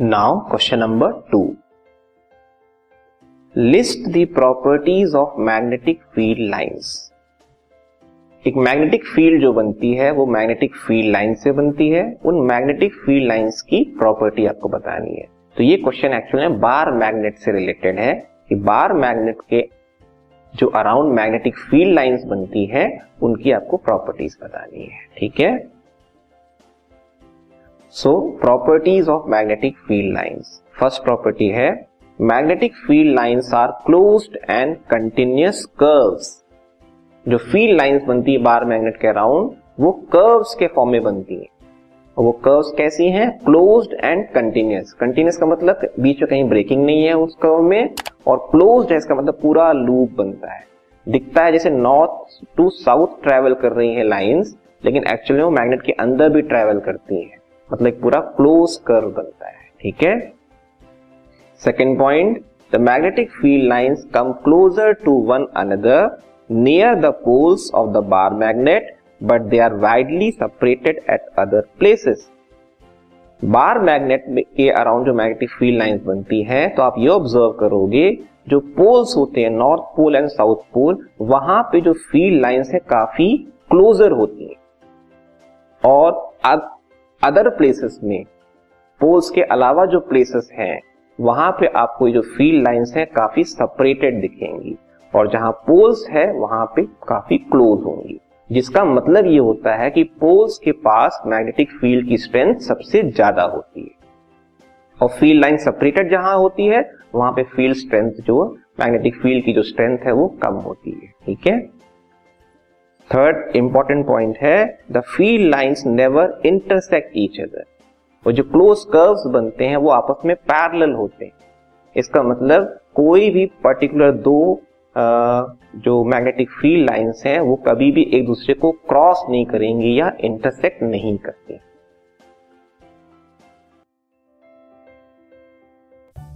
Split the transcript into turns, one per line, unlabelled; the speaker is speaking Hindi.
Now question number two list the properties of magnetic field lines एक मैग्नेटिक फ़ील्ड जो बनती है, वो मैग्नेटिक फ़ील्ड लाइन से बनती है। उन मैग्नेटिक फ़ील्ड लाइंस की प्रॉपर्टी आपको बतानी है। तो ये क्वेश्चन एक्चुअली बार मैग्नेट से रिलेटेड है कि बार मैग्नेट के जो अराउंड मैग्नेटिक फ़ील्ड लाइंस बनती है, उनकी आपको प्रॉपर्टीज़ बतानी है। ठीक है? So properties of magnetic field lines first property है magnetic field lines are closed and continuous curves जो फ़ील्ड लाइंस बनती है, बार मैग्नेट के अराउंड वो कर्व्स के फॉर्म में बनती है। और वो कर्व्स कैसी हैं? क्लोज्ड एंड कंटिन्यूस कंटिन्यूस का मतलब बीच में कहीं ब्रेकिंग नहीं है उस कर्व में, और क्लोज्ड है, इसका मतलब पूरा लूप बनता है। दिखता है जैसे नॉर्थ टू साउथ ट्रेवल कर रही है लाइंस लेकिन एक्चुअली वो मैग्नेट के अंदर भी ट्रेवल करती है। मतलब पूरा क्लोज कर्व बनता है, ठीक है? Second point the magnetic field lines come closer to one another near the poles of the bar magnet, but they are widely separated at other places. Bar magnet के अराउंड जो मैग्नेटिक फ़ील्ड लाइंस बनती है तो आप ये ऑब्ज़र्व करोगे, जो पोल्स होते हैं north pole and south pole वहाँ पे जो फ़ील्ड लाइंस है, काफ़ी क्लोजर होती है। और अदर प्लेसेस में पोल्स के अलावा जो प्लेसेस हैं, वहाँ पे आपको जो फ़ील्ड लाइंस है काफ़ी सेपरेटेड दिखेंगी और जहाँ पोल्स है, वहाँ पे काफ़ी क्लोज होंगी। जिसका मतलब ये होता है कि पोल्स के पास मैग्नेटिक फ़ील्ड की स्ट्रेंथ सबसे ज़्यादा होती है। और फ़ील्ड लाइन सेपरेटेड जहाँ होती है, वहाँ पे फ़ील्ड स्ट्रेंथ जो मैग्नेटिक फ़ील्ड की जो स्ट्रेंथ है वो कम होती है। ठीक है? थर्ड इंपॉर्टेंट पॉइंट है the field lines never intersect each other वो जो क्लोज कर्व्स बनते हैं वो आपस में पैरेलल होते हैं। इसका मतलब कोई भी पर्टिकुलर दो आ, जो मैग्नेटिक फ़ील्ड लाइंस हैं वो कभी भी एक दूसरे को क्रॉस नहीं करेंगी या इंटरसेक्ट नहीं करती।